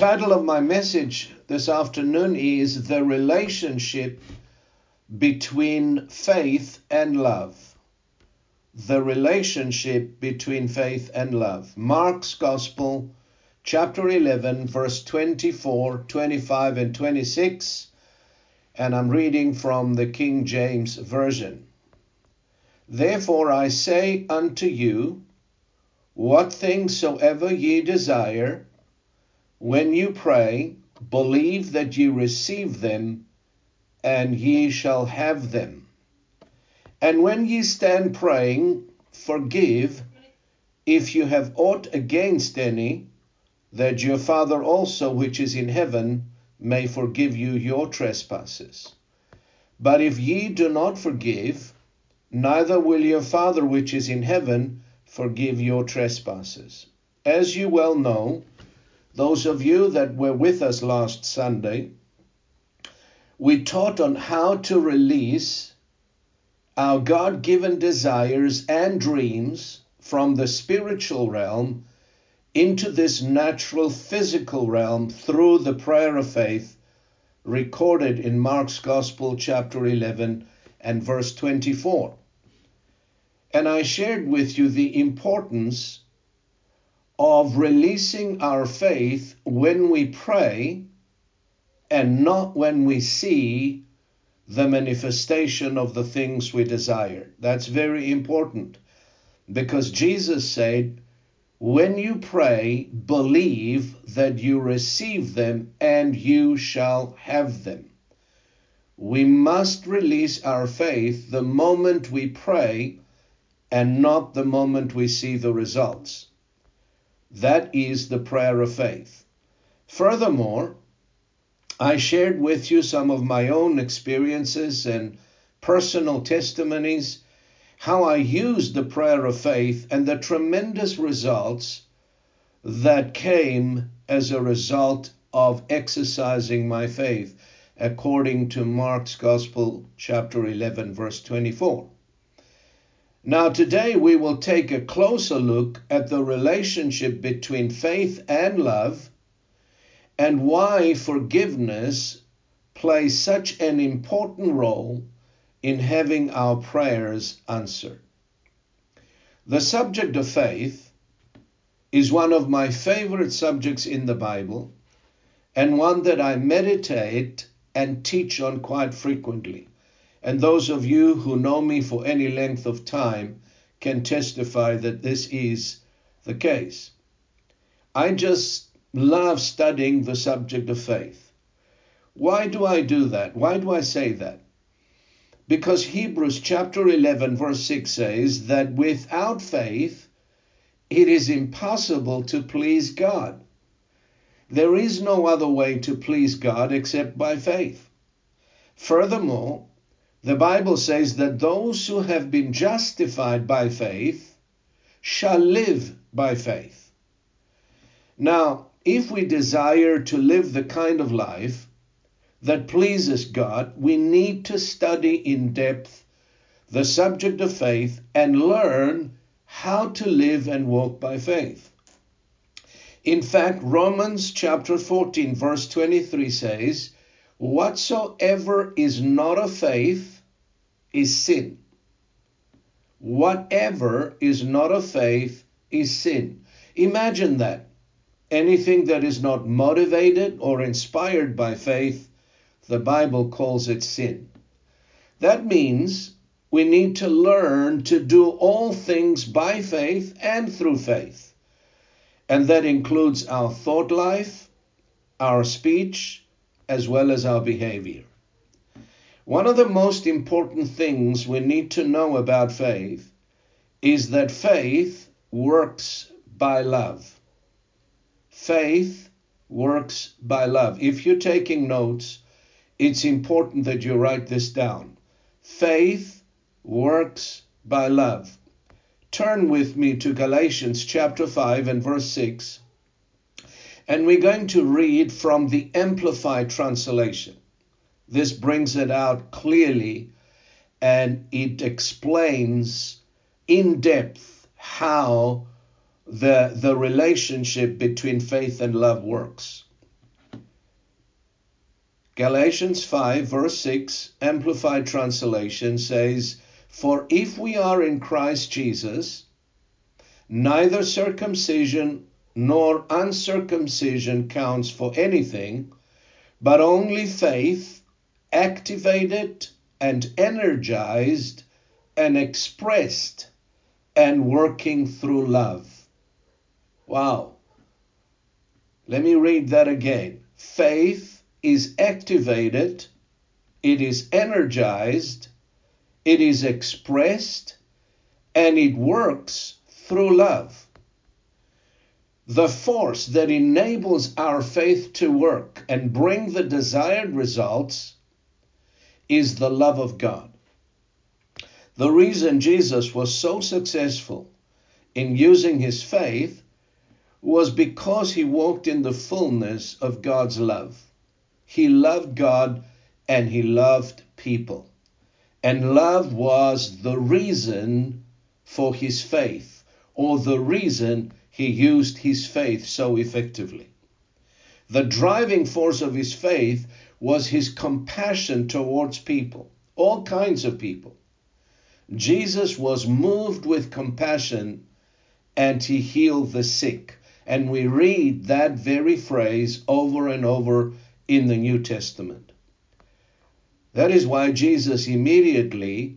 Title of my message this afternoon is The Relationship Between Faith and Love. The Relationship Between Faith and Love. Mark's Gospel, chapter 11, verse 24, 25, and 26. And I'm reading from the King James Version. Therefore I say unto you, what things soever ye desire, when you pray, believe that ye receive them, and ye shall have them. And when ye stand praying, forgive if you have aught against any, that your Father also which is in heaven may forgive you your trespasses. But if ye do not forgive, neither will your Father which is in heaven forgive your trespasses. As you well know, those of you that were with us last Sunday, we taught on how to release our God given desires and dreams from the spiritual realm into this natural physical realm through the prayer of faith recorded in Mark's Gospel, chapter 11 and verse 24. And I shared with you the importance of releasing our faith when we pray and not when we see the manifestation of the things we desire. That's very important because Jesus said, when you pray, believe that you receive them and you shall have them. We must release our faith the moment we pray and not the moment we see the results. That is the prayer of faith. Furthermore, I shared with you some of my own experiences and personal testimonies, how I used the prayer of faith and the tremendous results that came as a result of exercising my faith, according to Mark's Gospel, chapter 11, verse 24. Now, today we will take a closer look at the relationship between faith and love and why forgiveness plays such an important role in having our prayers answered. The subject of faith is one of my favorite subjects in the Bible and one that I meditate and teach on quite frequently. And those of you who know me for any length of time can testify that this is the case. I just love studying the subject of faith. Why do I do that? Why do I say that? Because Hebrews chapter 11, verse 6 says that without faith, it is impossible to please God. There is no other way to please God except by faith. Furthermore, the Bible says that those who have been justified by faith shall live by faith. Now, if we desire to live the kind of life that pleases God, we need to study in depth the subject of faith and learn how to live and walk by faith. In fact, Romans chapter 14, verse 23 says, Whatsoever is not of faith is sin. Whatever is not of faith is sin. Imagine that. Anything that is not motivated or inspired by faith, the Bible calls it sin. That means we need to learn to do all things by faith and through faith. And that includes our thought life, our speech, as well as our behavior. One of the most important things we need to know about faith is that faith works by love. Faith works by love. If you're taking notes, it's important that you write this down. Faith works by love. Turn with me to Galatians chapter 5 and verse 6. And we're going to read from the Amplified Translation. This brings it out clearly and it explains in depth how the, the relationship between faith and love works. Galatians 5, verse 6, Amplified Translation says, For if we are in Christ Jesus, neither circumcision nor uncircumcision counts for anything, but only faith activated and energized and expressed and working through love. Wow. Let me read that again. Faith is activated, it is energized, it is expressed, and it works through love. The force that enables our faith to work and bring the desired results is the love of God. The reason Jesus was so successful in using his faith was because he walked in the fullness of God's love. He loved God and he loved people. And love was the reason for his faith, or the reason he used his faith so effectively. The driving force of his faith was his compassion towards people, all kinds of people. Jesus was moved with compassion and he healed the sick. And we read that very phrase over and over in the New Testament. That is why Jesus immediately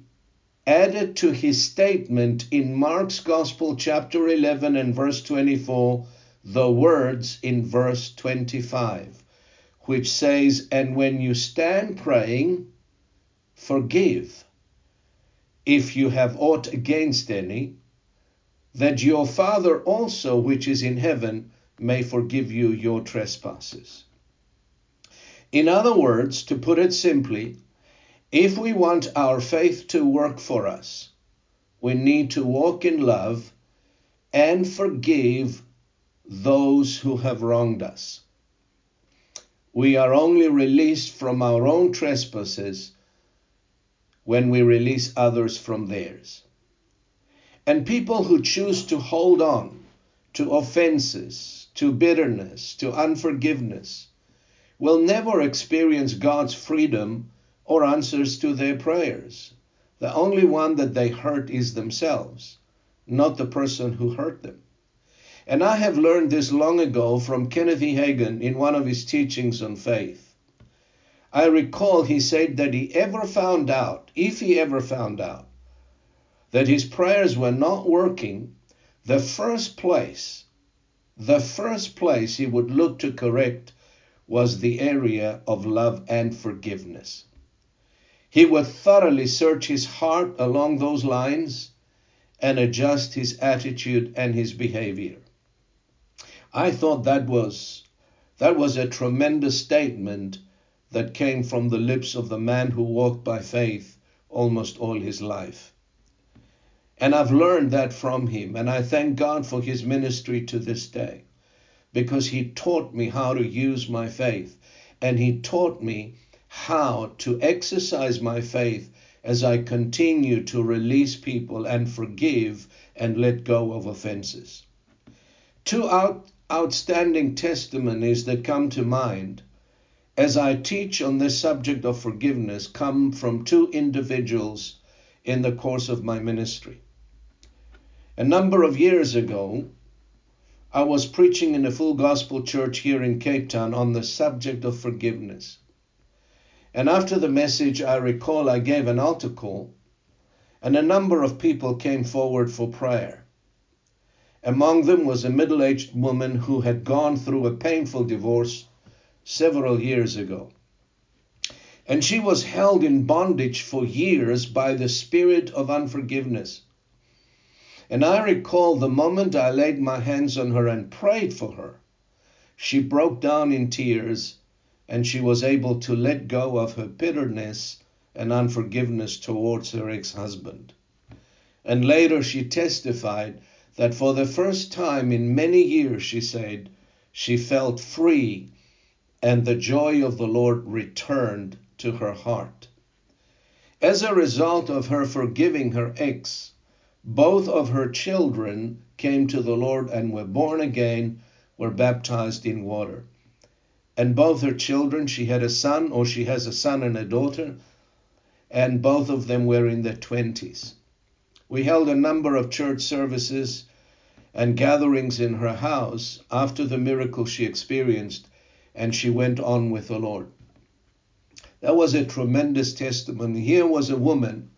added to his statement in Mark's Gospel, chapter 11 and verse 24, the words in verse 25 which says, And when you stand praying, forgive if you have aught against any, that your Father also, which is in heaven, may forgive you your trespasses. In other words, to put it simply, if we want our faith to work for us, we need to walk in love and forgive those who have wronged us we are only released from our own trespasses when we release others from theirs. And people who choose to hold on to offenses, to bitterness, to unforgiveness, will never experience God's freedom or answers to their prayers. The only one that they hurt is themselves, not the person who hurt them. And I have learned this long ago from Kenneth E. Hagin in one of his teachings on faith. I recall he said that he ever found out, if he ever found out, that his prayers were not working, the first place, the first place he would look to correct was the area of love and forgiveness. He would thoroughly search his heart along those lines and adjust his attitude and his behavior. I thought that was that was a tremendous statement that came from the lips of the man who walked by faith almost all his life. And I've learned that from him, and I thank God for his ministry to this day because he taught me how to use my faith and he taught me how to exercise my faith as I continue to release people and forgive and let go of offenses. Two out outstanding testimonies that come to mind as I teach on this subject of forgiveness come from two individuals in the course of my ministry. A number of years ago, I was preaching in a full gospel church here in Cape Town on the subject of forgiveness. And after the message, I recall I gave an altar call, and a number of people came forward for prayer. Among them was a middle aged woman who had gone through a painful divorce several years ago. And she was held in bondage for years by the spirit of unforgiveness. And I recall the moment I laid my hands on her and prayed for her, she broke down in tears and she was able to let go of her bitterness and unforgiveness towards her ex husband. And later she testified that for the first time in many years, she said, she felt free and the joy of the Lord returned to her heart. As a result of her forgiving her ex, both of her children came to the Lord and were born again, were baptized in water. And both her children, she had a son, or she has a son and a daughter, and both of them were in their 20s. We held a number of church services and gatherings in her house after the miracle she experienced, and she went on with the Lord. That was a tremendous testimony. Here was a woman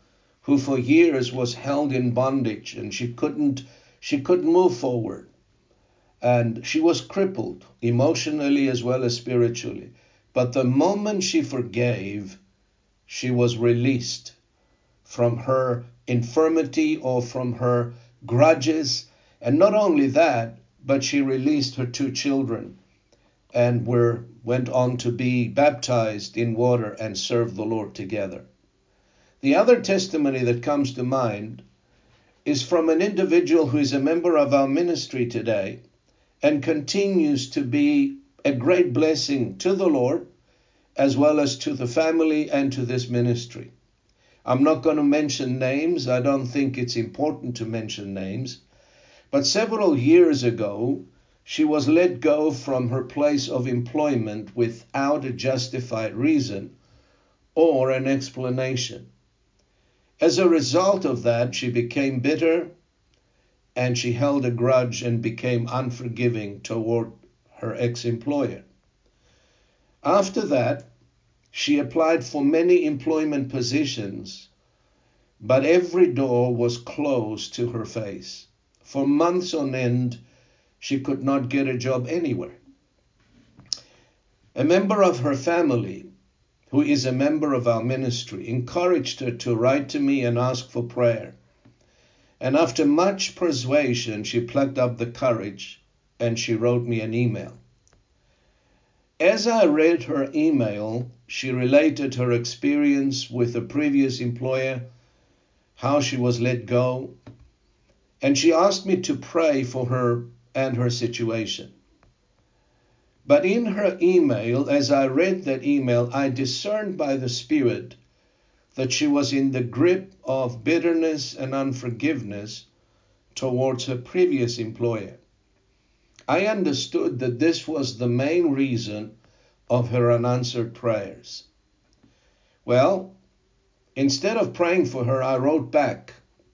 who for years was held in bondage and she couldn't she couldn't move forward. And she was crippled emotionally as well as spiritually. But the moment she forgave, she was released from her infirmity or from her grudges. And not only that, but she released her two children and were went on to be baptized in water and serve the Lord together. The other testimony that comes to mind is from an individual who is a member of our ministry today and continues to be a great blessing to the Lord as well as to the family and to this ministry. I'm not going to mention names, I don't think it's important to mention names, but several years ago, she was let go from her place of employment without a justified reason or an explanation. As a result of that, she became bitter and she held a grudge and became unforgiving toward her ex employer. After that, she applied for many employment positions, but every door was closed to her face. For months on end, she could not get a job anywhere. A member of her family, who is a member of our ministry, encouraged her to write to me and ask for prayer. And after much persuasion, she plucked up the courage and she wrote me an email. As I read her email, she related her experience with a previous employer, how she was let go, and she asked me to pray for her and her situation. But in her email, as I read that email, I discerned by the Spirit that she was in the grip of bitterness and unforgiveness towards her previous employer. I understood that this was the main reason of her unanswered prayers. Well, instead of praying for her, I wrote back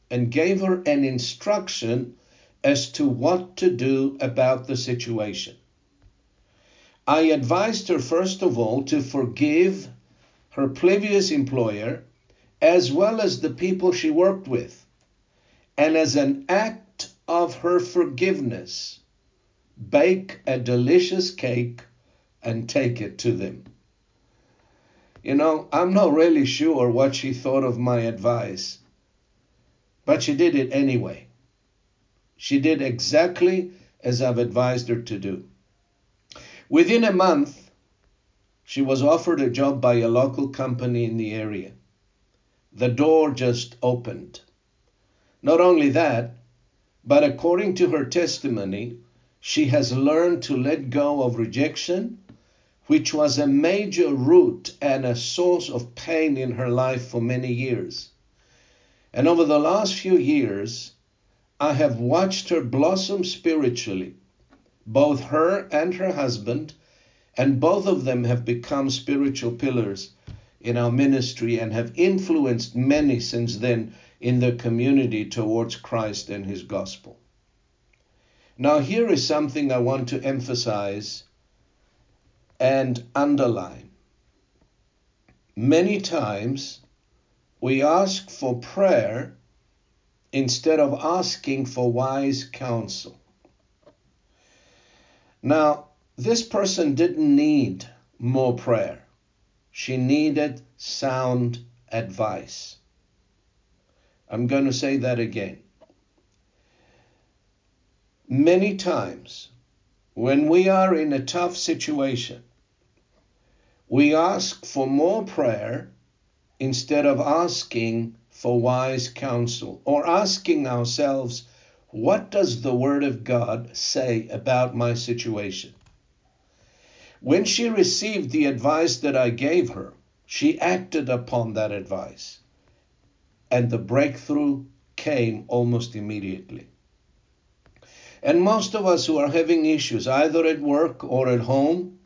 and gave her an instruction as to what to do about the situation. I advised her, first of all, to forgive her previous employer as well as the people she worked with. And as an act of her forgiveness, bake a delicious cake and take it to them. You know, I'm not really sure what she thought of my advice, but she did it anyway. She did exactly as I've advised her to do. Within a month, she was offered a job by a local company in the area. The door just opened. Not only that, but according to her testimony, she has learned to let go of rejection, which was a major root and a source of pain in her life for many years. And over the last few years, I have watched her blossom spiritually, both her and her husband, and both of them have become spiritual pillars in our ministry and have influenced many since then in the community towards Christ and his gospel. Now, here is something I want to emphasize and underline. Many times we ask for prayer instead of asking for wise counsel. Now, this person didn't need more prayer. She needed sound advice. I'm going to say that again. Many times, when we are in a tough situation, we ask for more prayer instead of asking for wise counsel or asking ourselves, what does the Word of God say about my situation? When she received the advice that I gave her, she acted upon that advice, and the breakthrough came almost immediately. And most of us who are having issues, either at work or at home,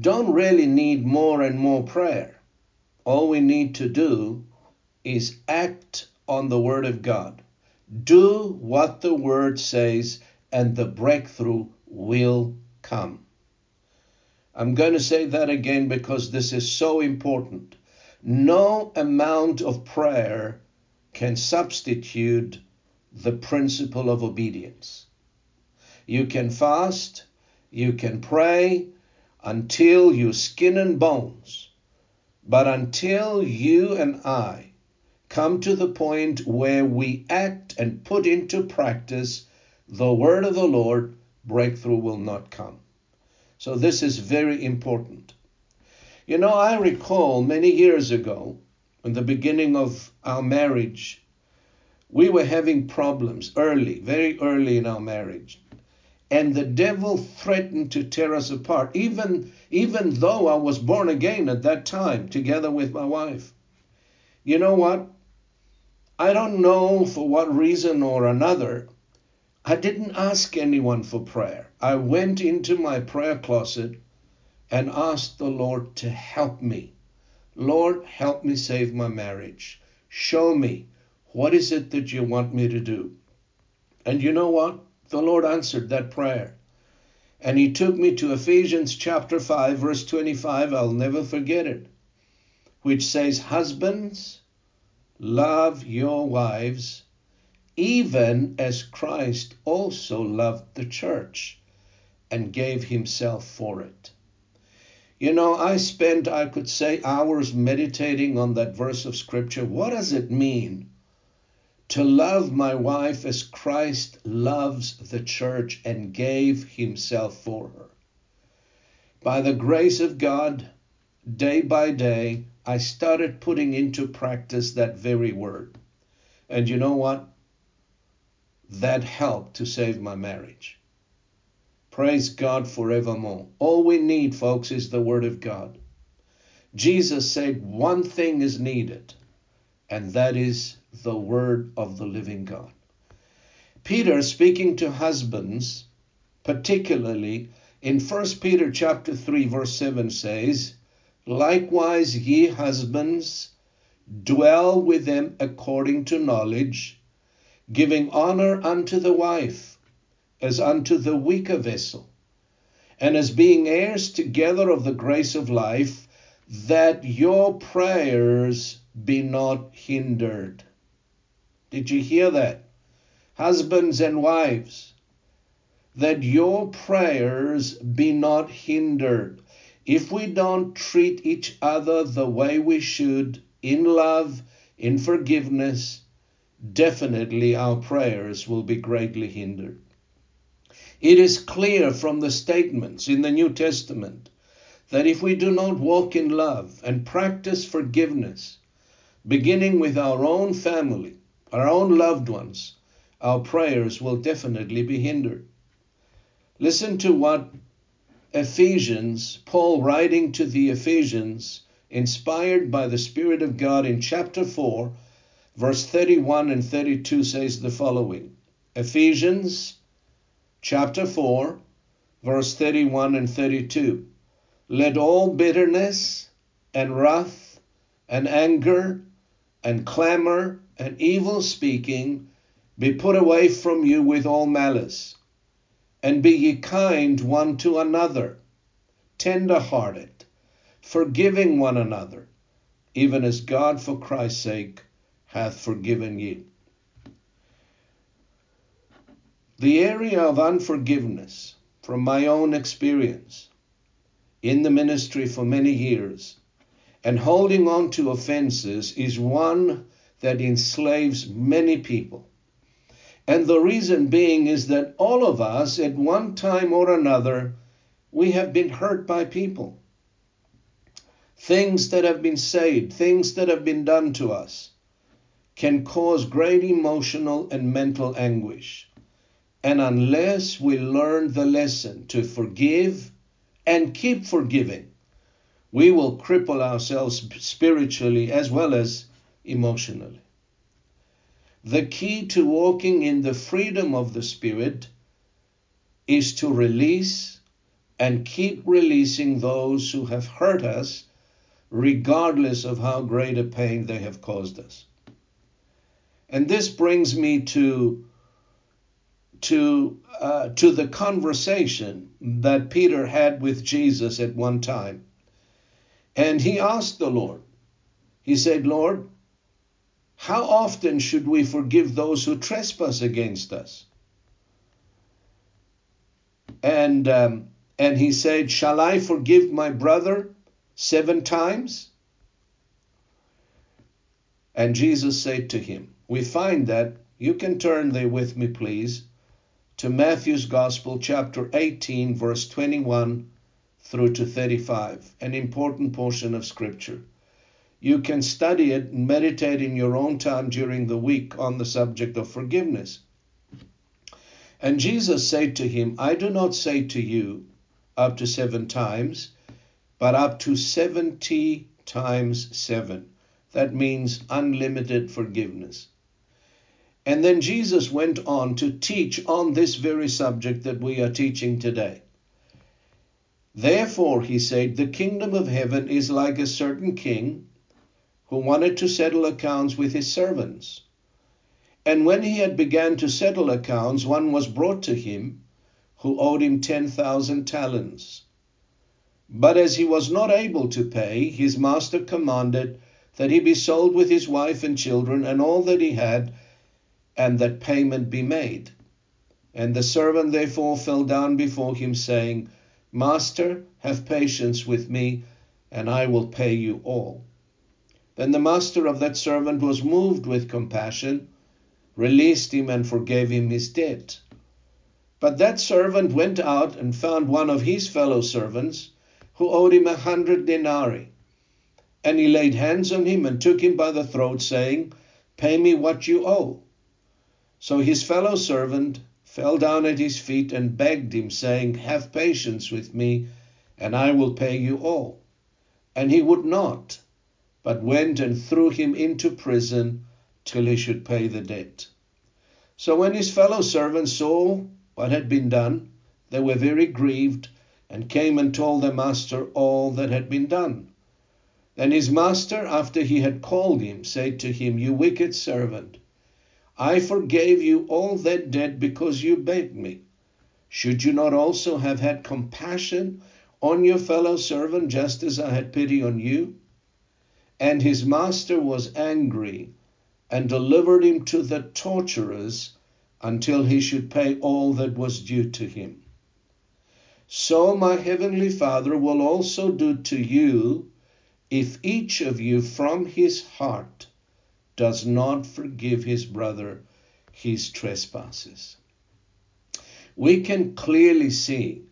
don't really need more and more prayer. All we need to do is act on the Word of God. Do what the Word says, and the breakthrough will come. I'm going to say that again because this is so important. No amount of prayer can substitute the principle of obedience. You can fast, you can pray until you skin and bones, but until you and I come to the point where we act and put into practice the word of the Lord, breakthrough will not come. So this is very important. You know, I recall many years ago, in the beginning of our marriage, we were having problems early, very early in our marriage. And the devil threatened to tear us apart, even, even though I was born again at that time, together with my wife. You know what? I don't know for what reason or another, I didn't ask anyone for prayer. I went into my prayer closet and asked the Lord to help me. Lord, help me save my marriage. Show me what is it that you want me to do. And you know what? The Lord answered that prayer. And he took me to Ephesians chapter 5, verse 25. I'll never forget it, which says, Husbands, love your wives even as Christ also loved the church and gave himself for it. You know, I spent, I could say, hours meditating on that verse of scripture. What does it mean to love my wife as Christ loves the church and gave himself for her? By the grace of God, day by day, I started putting into practice that very word. And you know what? that helped to save my marriage. Praise God forevermore. All we need, folks, is the Word of God. Jesus said one thing is needed, and that is the Word of the living God. Peter, speaking to husbands, particularly in 1 Peter chapter 3 verse 7 says, Likewise ye husbands dwell with them according to knowledge, giving honor unto the wife as unto the weaker vessel, and as being heirs together of the grace of life, that your prayers be not hindered. Did you hear that? Husbands and wives, that your prayers be not hindered. If we don't treat each other the way we should, in love, in forgiveness, definitely our prayers will be greatly hindered. It is clear from the statements in the New Testament that if we do not walk in love and practice forgiveness, beginning with our own family, our own loved ones, our prayers will definitely be hindered. Listen to what Ephesians, Paul writing to the Ephesians, inspired by the Spirit of God in chapter 4, Verse 31 and 32 says the following Ephesians chapter 4, verse 31 and 32. Let all bitterness and wrath and anger and clamor and evil speaking be put away from you with all malice. And be ye kind one to another, tender hearted, forgiving one another, even as God for Christ's sake hath forgiven you. The area of unforgiveness, from my own experience in the ministry for many years, and holding on to offenses is one that enslaves many people. And the reason being is that all of us, at one time or another, we have been hurt by people. Things that have been said, things that have been done to us, can cause great emotional and mental anguish. And unless we learn the lesson to forgive and keep forgiving, we will cripple ourselves spiritually as well as emotionally. The key to walking in the freedom of the Spirit is to release and keep releasing those who have hurt us, regardless of how great a pain they have caused us. And this brings me to to uh, to the conversation that Peter had with Jesus at one time. And he asked the Lord, he said, Lord, how often should we forgive those who trespass against us? And um, and he said, Shall I forgive my brother seven times? And Jesus said to him, We find that, you can turn there with me, please, to Matthew's Gospel, chapter 18, verse 21 through to 35, an important portion of Scripture. You can study it and meditate in your own time during the week on the subject of forgiveness. And Jesus said to him, I do not say to you up to seven times, but up to 70 times seven. That means unlimited forgiveness. And then Jesus went on to teach on this very subject that we are teaching today. Therefore, he said, the kingdom of heaven is like a certain king who wanted to settle accounts with his servants. And when he had begun to settle accounts, one was brought to him who owed him 10,000 talents. But as he was not able to pay, his master commanded that he be sold with his wife and children and all that he had, and that payment be made. And the servant therefore fell down before him, saying, Master, have patience with me, and I will pay you all. Then the master of that servant was moved with compassion, released him, and forgave him his debt. But that servant went out and found one of his fellow servants who owed him a hundred denarii. And he laid hands on him and took him by the throat, saying, Pay me what you owe. So his fellow servant fell down at his feet and begged him, saying, Have patience with me, and I will pay you all. And he would not but went and threw him into prison till he should pay the debt. So when his fellow servants saw what had been done, they were very grieved, and came and told their master all that had been done. Then his master, after he had called him, said to him, You wicked servant, I forgave you all that debt because you begged me. Should you not also have had compassion on your fellow servant, just as I had pity on you? And his master was angry and delivered him to the torturers until he should pay all that was due to him. So my heavenly Father will also do to you if each of you from his heart does not forgive his brother his trespasses. We can clearly see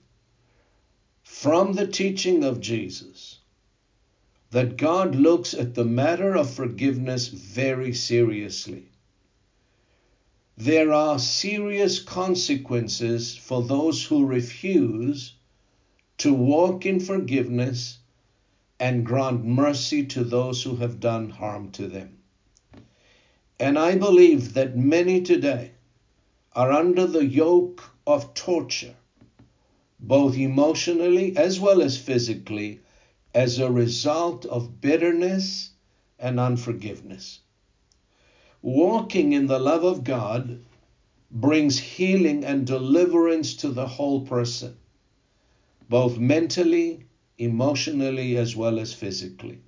from the teaching of Jesus that God looks at the matter of forgiveness very seriously. There are serious consequences for those who refuse to walk in forgiveness and grant mercy to those who have done harm to them. And I believe that many today are under the yoke of torture, both emotionally as well as physically, as a result of bitterness and unforgiveness. Walking in the love of God brings healing and deliverance to the whole person, both mentally, emotionally, as well as physically.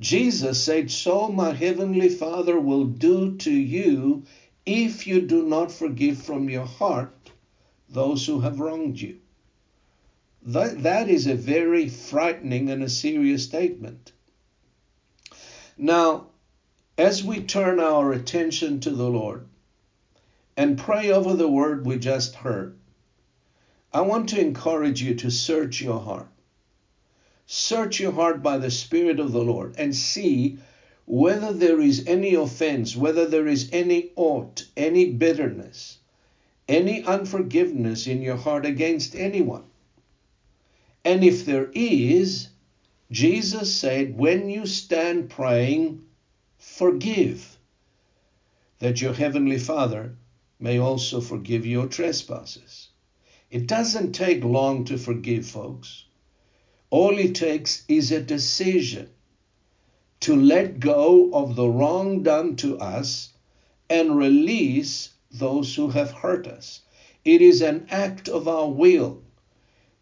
Jesus said, So my heavenly Father will do to you if you do not forgive from your heart those who have wronged you. That, that is a very frightening and a serious statement. Now, as we turn our attention to the Lord, and pray over the word we just heard, I want to encourage you to search your heart. Search your heart by the Spirit of the Lord and see whether there is any offense, whether there is any aught, any bitterness, any unforgiveness in your heart against anyone. And if there is, Jesus said, when you stand praying, forgive, that your heavenly Father may also forgive your trespasses. It doesn't take long to forgive, folks. All it takes is a decision to let go of the wrong done to us and release those who have hurt us. It is an act of our will.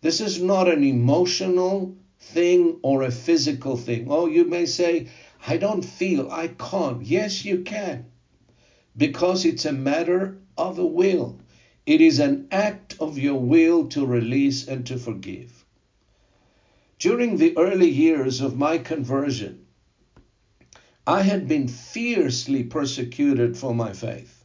This is not an emotional thing or a physical thing. Oh, you may say, I don't feel, I can't. Yes, you can. Because it's a matter of a will. It is an act of your will to release and to forgive. During the early years of my conversion, I had been fiercely persecuted for my faith.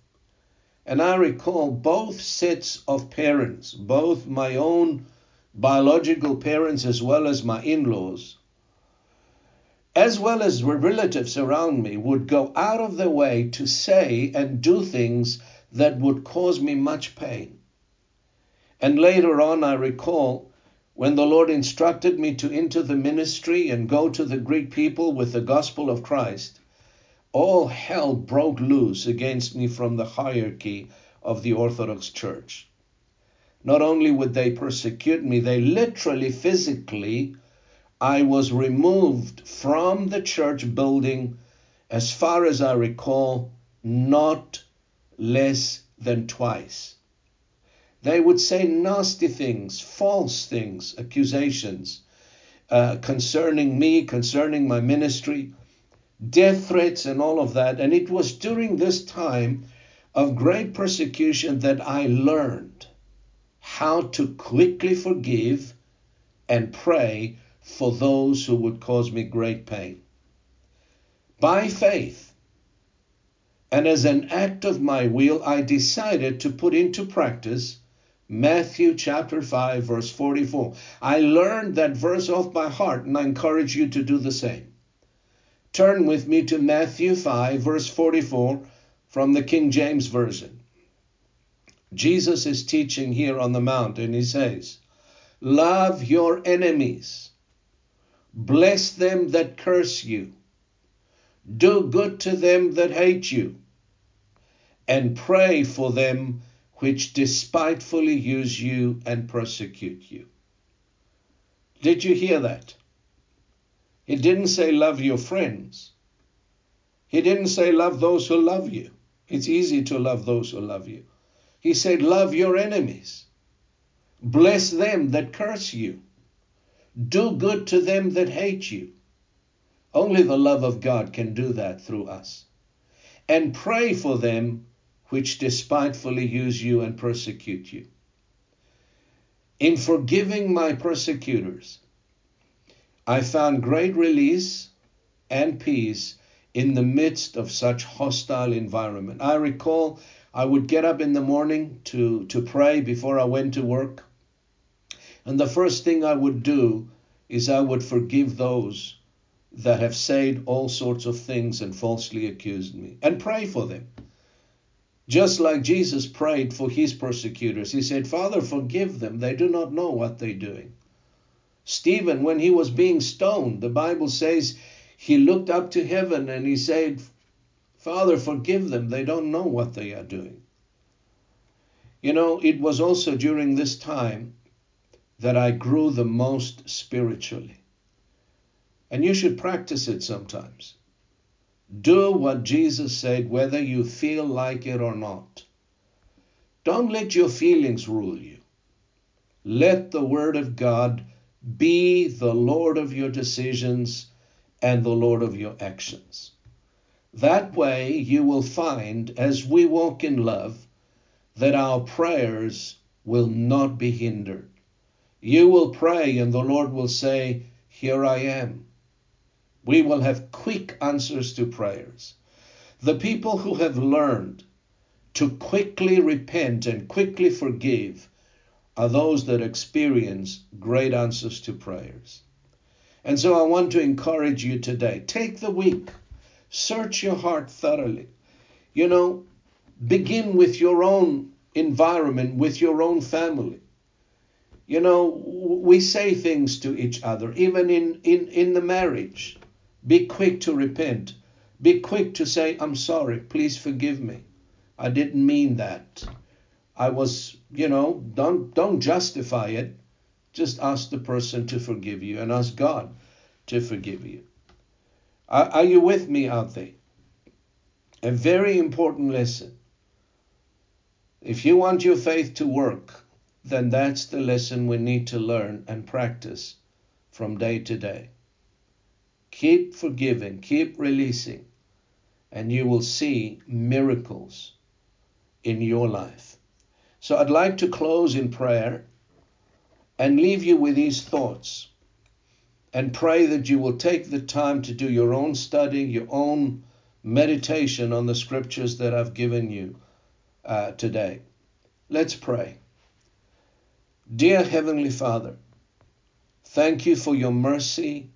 And I recall both sets of parents, both my own biological parents as well as my in laws, as well as relatives around me, would go out of their way to say and do things that would cause me much pain. And later on, I recall when the Lord instructed me to enter the ministry and go to the Greek people with the gospel of Christ, all hell broke loose against me from the hierarchy of the Orthodox Church. Not only would they persecute me, they literally, physically, I was removed from the church building, as far as I recall, not less than twice. They would say nasty things, false things, accusations uh, concerning me, concerning my ministry, death threats, and all of that. And it was during this time of great persecution that I learned how to quickly forgive and pray for those who would cause me great pain. By faith, and as an act of my will, I decided to put into practice Matthew chapter 5, verse 44. I learned that verse off by heart, and I encourage you to do the same. Turn with me to Matthew 5, verse 44 from the King James Version. Jesus is teaching here on the mount, and he says, Love your enemies, bless them that curse you, do good to them that hate you, and pray for them which despitefully use you and persecute you. Did you hear that? He didn't say love your friends. He didn't say love those who love you. It's easy to love those who love you. He said, Love your enemies. Bless them that curse you. Do good to them that hate you. Only the love of God can do that through us. And pray for them which despitefully use you and persecute you. In forgiving my persecutors, I found great release and peace in the midst of such hostile environment. I recall I would get up in the morning to, to pray before I went to work. And the first thing I would do is I would forgive those that have said all sorts of things and falsely accused me and pray for them. Just like Jesus prayed for his persecutors, he said, Father, forgive them. They do not know what they're doing. Stephen, when he was being stoned, the Bible says he looked up to heaven and he said, Father, forgive them. They don't know what they are doing. You know, it was also during this time that I grew the most spiritually. And you should practice it sometimes. Do what Jesus said, whether you feel like it or not. Don't let your feelings rule you. Let the Word of God be the Lord of your decisions and the Lord of your actions. That way, you will find as we walk in love that our prayers will not be hindered. You will pray, and the Lord will say, Here I am. We will have quick answers to prayers. The people who have learned to quickly repent and quickly forgive are those that experience great answers to prayers. And so I want to encourage you today take the week, search your heart thoroughly. You know, begin with your own environment, with your own family. You know, we say things to each other, even in, in, in the marriage. Be quick to repent. Be quick to say, I'm sorry, please forgive me. I didn't mean that. I was, you know, don't don't justify it. Just ask the person to forgive you and ask God to forgive you. Are, are you with me out there? A very important lesson. If you want your faith to work, then that's the lesson we need to learn and practice from day to day. Keep forgiving, keep releasing, and you will see miracles in your life. So I'd like to close in prayer and leave you with these thoughts and pray that you will take the time to do your own study, your own meditation on the scriptures that I've given you uh, today. Let's pray. Dear Heavenly Father, thank you for your mercy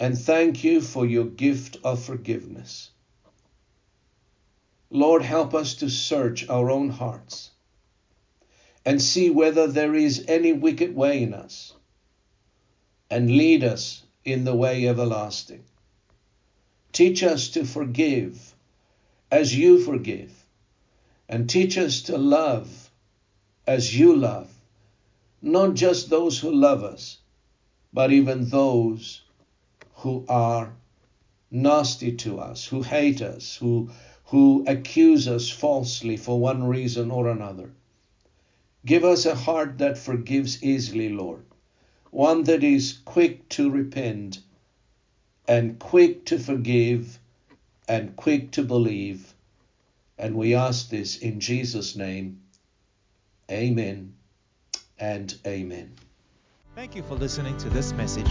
and thank you for your gift of forgiveness. Lord, help us to search our own hearts and see whether there is any wicked way in us and lead us in the way everlasting. Teach us to forgive as you forgive, and teach us to love as you love, not just those who love us, but even those who are nasty to us, who hate us, who who accuse us falsely for one reason or another. Give us a heart that forgives easily, Lord, one that is quick to repent and quick to forgive and quick to believe. And we ask this in Jesus' name. Amen and amen. Thank you for listening to this message.